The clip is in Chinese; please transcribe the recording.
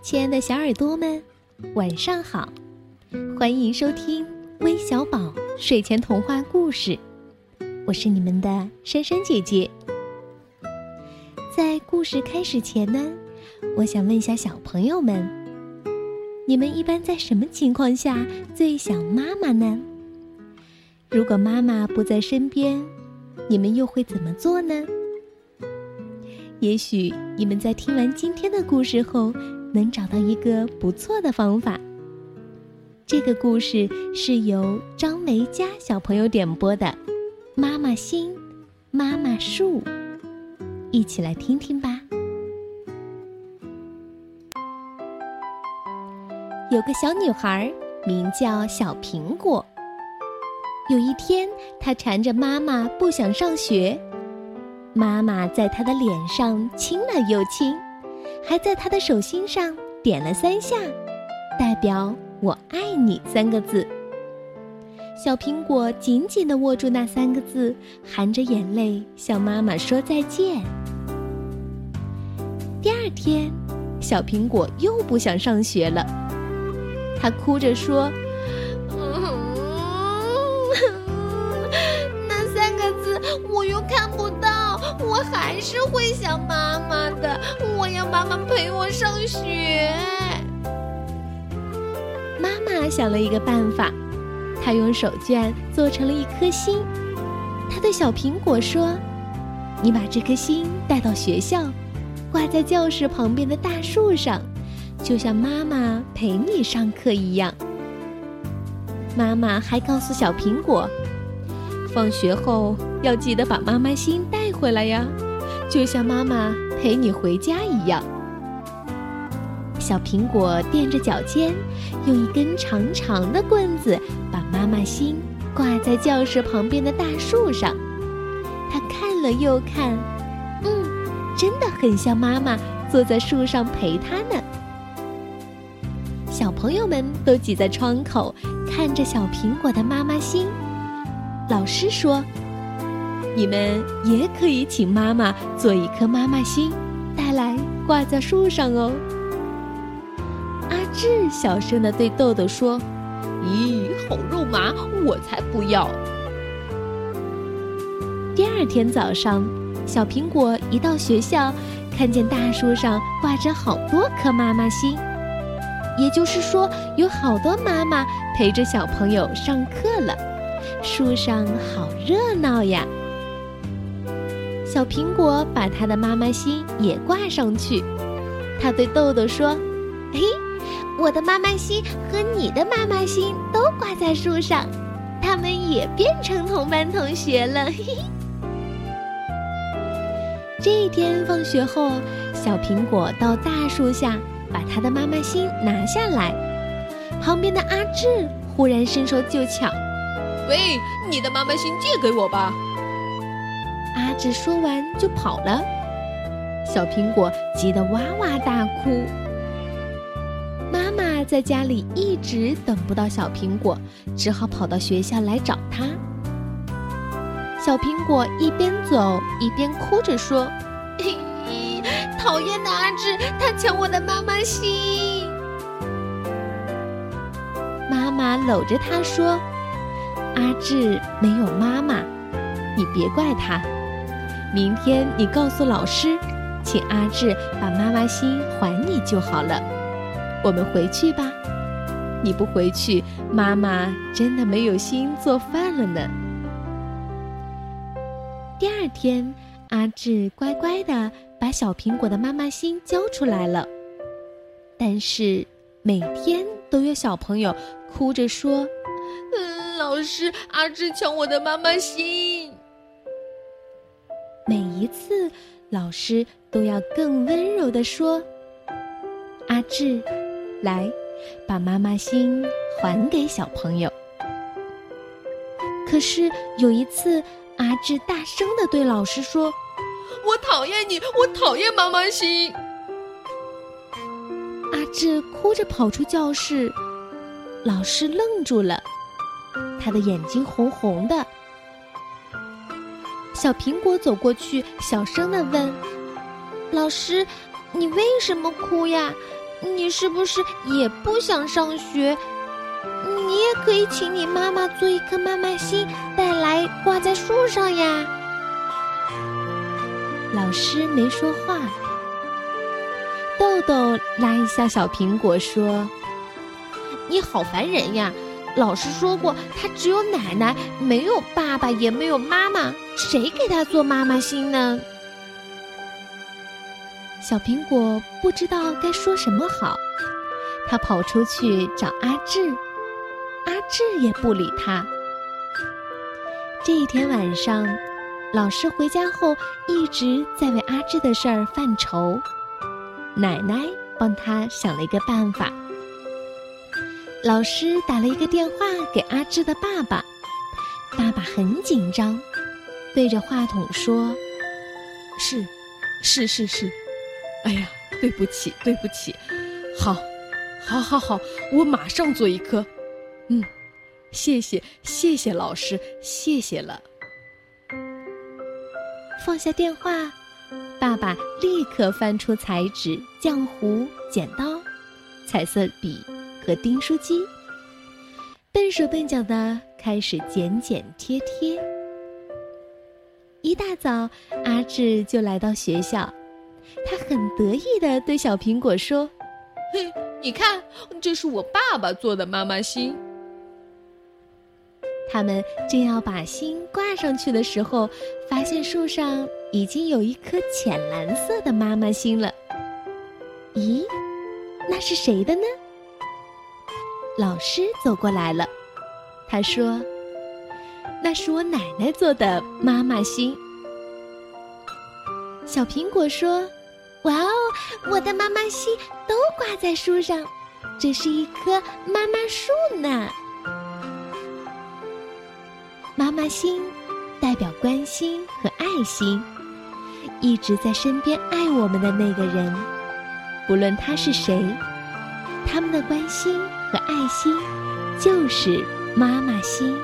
亲爱的小耳朵们，晚上好！欢迎收听微小宝睡前童话故事，我是你们的珊珊姐姐。在故事开始前呢，我想问一下小朋友们：你们一般在什么情况下最想妈妈呢？如果妈妈不在身边，你们又会怎么做呢？也许你们在听完今天的故事后，能找到一个不错的方法。这个故事是由张梅佳小朋友点播的，《妈妈心，妈妈树》，一起来听听吧。有个小女孩，名叫小苹果。有一天，她缠着妈妈不想上学。妈妈在她的脸上亲了又亲，还在他的手心上点了三下，代表“我爱你”三个字。小苹果紧紧地握住那三个字，含着眼泪向妈妈说再见。第二天，小苹果又不想上学了，他哭着说：“我还是会想妈妈的，我要妈妈陪我上学。妈妈想了一个办法，她用手绢做成了一颗心。她对小苹果说：“你把这颗心带到学校，挂在教室旁边的大树上，就像妈妈陪你上课一样。”妈妈还告诉小苹果。放学后要记得把妈妈心带回来呀，就像妈妈陪你回家一样。小苹果垫着脚尖，用一根长长的棍子把妈妈心挂在教室旁边的大树上。他看了又看，嗯，真的很像妈妈坐在树上陪他呢。小朋友们都挤在窗口，看着小苹果的妈妈心。老师说：“你们也可以请妈妈做一颗妈妈心，带来挂在树上哦。”阿志小声的对豆豆说：“咦，好肉麻，我才不要。”第二天早上，小苹果一到学校，看见大树上挂着好多颗妈妈心，也就是说，有好多妈妈陪着小朋友上课了。树上好热闹呀！小苹果把它的妈妈心也挂上去。他对豆豆说：“嘿，我的妈妈心和你的妈妈心都挂在树上，他们也变成同班同学了。”嘿嘿。这一天放学后，小苹果到大树下把他的妈妈心拿下来。旁边的阿志忽然伸手就抢。喂，你的妈妈心借给我吧。只说完就跑了，小苹果急得哇哇大哭。妈妈在家里一直等不到小苹果，只好跑到学校来找他。小苹果一边走一边哭着说：“，讨厌的阿志，他抢我的妈妈心。”妈妈搂着他说。阿志没有妈妈，你别怪他。明天你告诉老师，请阿志把妈妈心还你就好了。我们回去吧。你不回去，妈妈真的没有心做饭了呢。第二天，阿志乖乖的把小苹果的妈妈心交出来了，但是每天都有小朋友哭着说。嗯，老师，阿志抢我的妈妈心。每一次，老师都要更温柔的说：“阿志，来，把妈妈心还给小朋友。”可是有一次，阿志大声的对老师说：“我讨厌你，我讨厌妈妈心。”阿志哭着跑出教室，老师愣住了。他的眼睛红红的，小苹果走过去，小声的问：“老师，你为什么哭呀？你是不是也不想上学？你也可以请你妈妈做一颗妈妈心，带来挂在树上呀。”老师没说话。豆豆拉一下小苹果说：“你好烦人呀！老师说过，他只有奶奶，没有爸爸，也没有妈妈，谁给他做妈妈心呢？”小苹果不知道该说什么好，他跑出去找阿志，阿志也不理他。这一天晚上，老师回家后一直在为阿志的事儿犯愁。奶奶帮他想了一个办法。老师打了一个电话给阿志的爸爸，爸爸很紧张，对着话筒说：“是，是是是。”哎呀，对不起，对不起，好，好，好，好，我马上做一颗。嗯，谢谢，谢谢老师，谢谢了。放下电话，爸爸立刻翻出彩纸、浆糊、剪刀、彩色笔和订书机，笨手笨脚的开始剪剪贴贴。一大早，阿志就来到学校。他很得意的对小苹果说：“嘿，你看，这是我爸爸做的妈妈心。”他们正要把心挂上去的时候，发现树上已经有一颗浅蓝色的妈妈心了。咦，那是谁的呢？老师走过来了，他说：“那是我奶奶做的妈妈心。”小苹果说。哇哦，我的妈妈心都挂在树上，这是一棵妈妈树呢。妈妈心代表关心和爱心，一直在身边爱我们的那个人，不论他是谁，他们的关心和爱心就是妈妈心。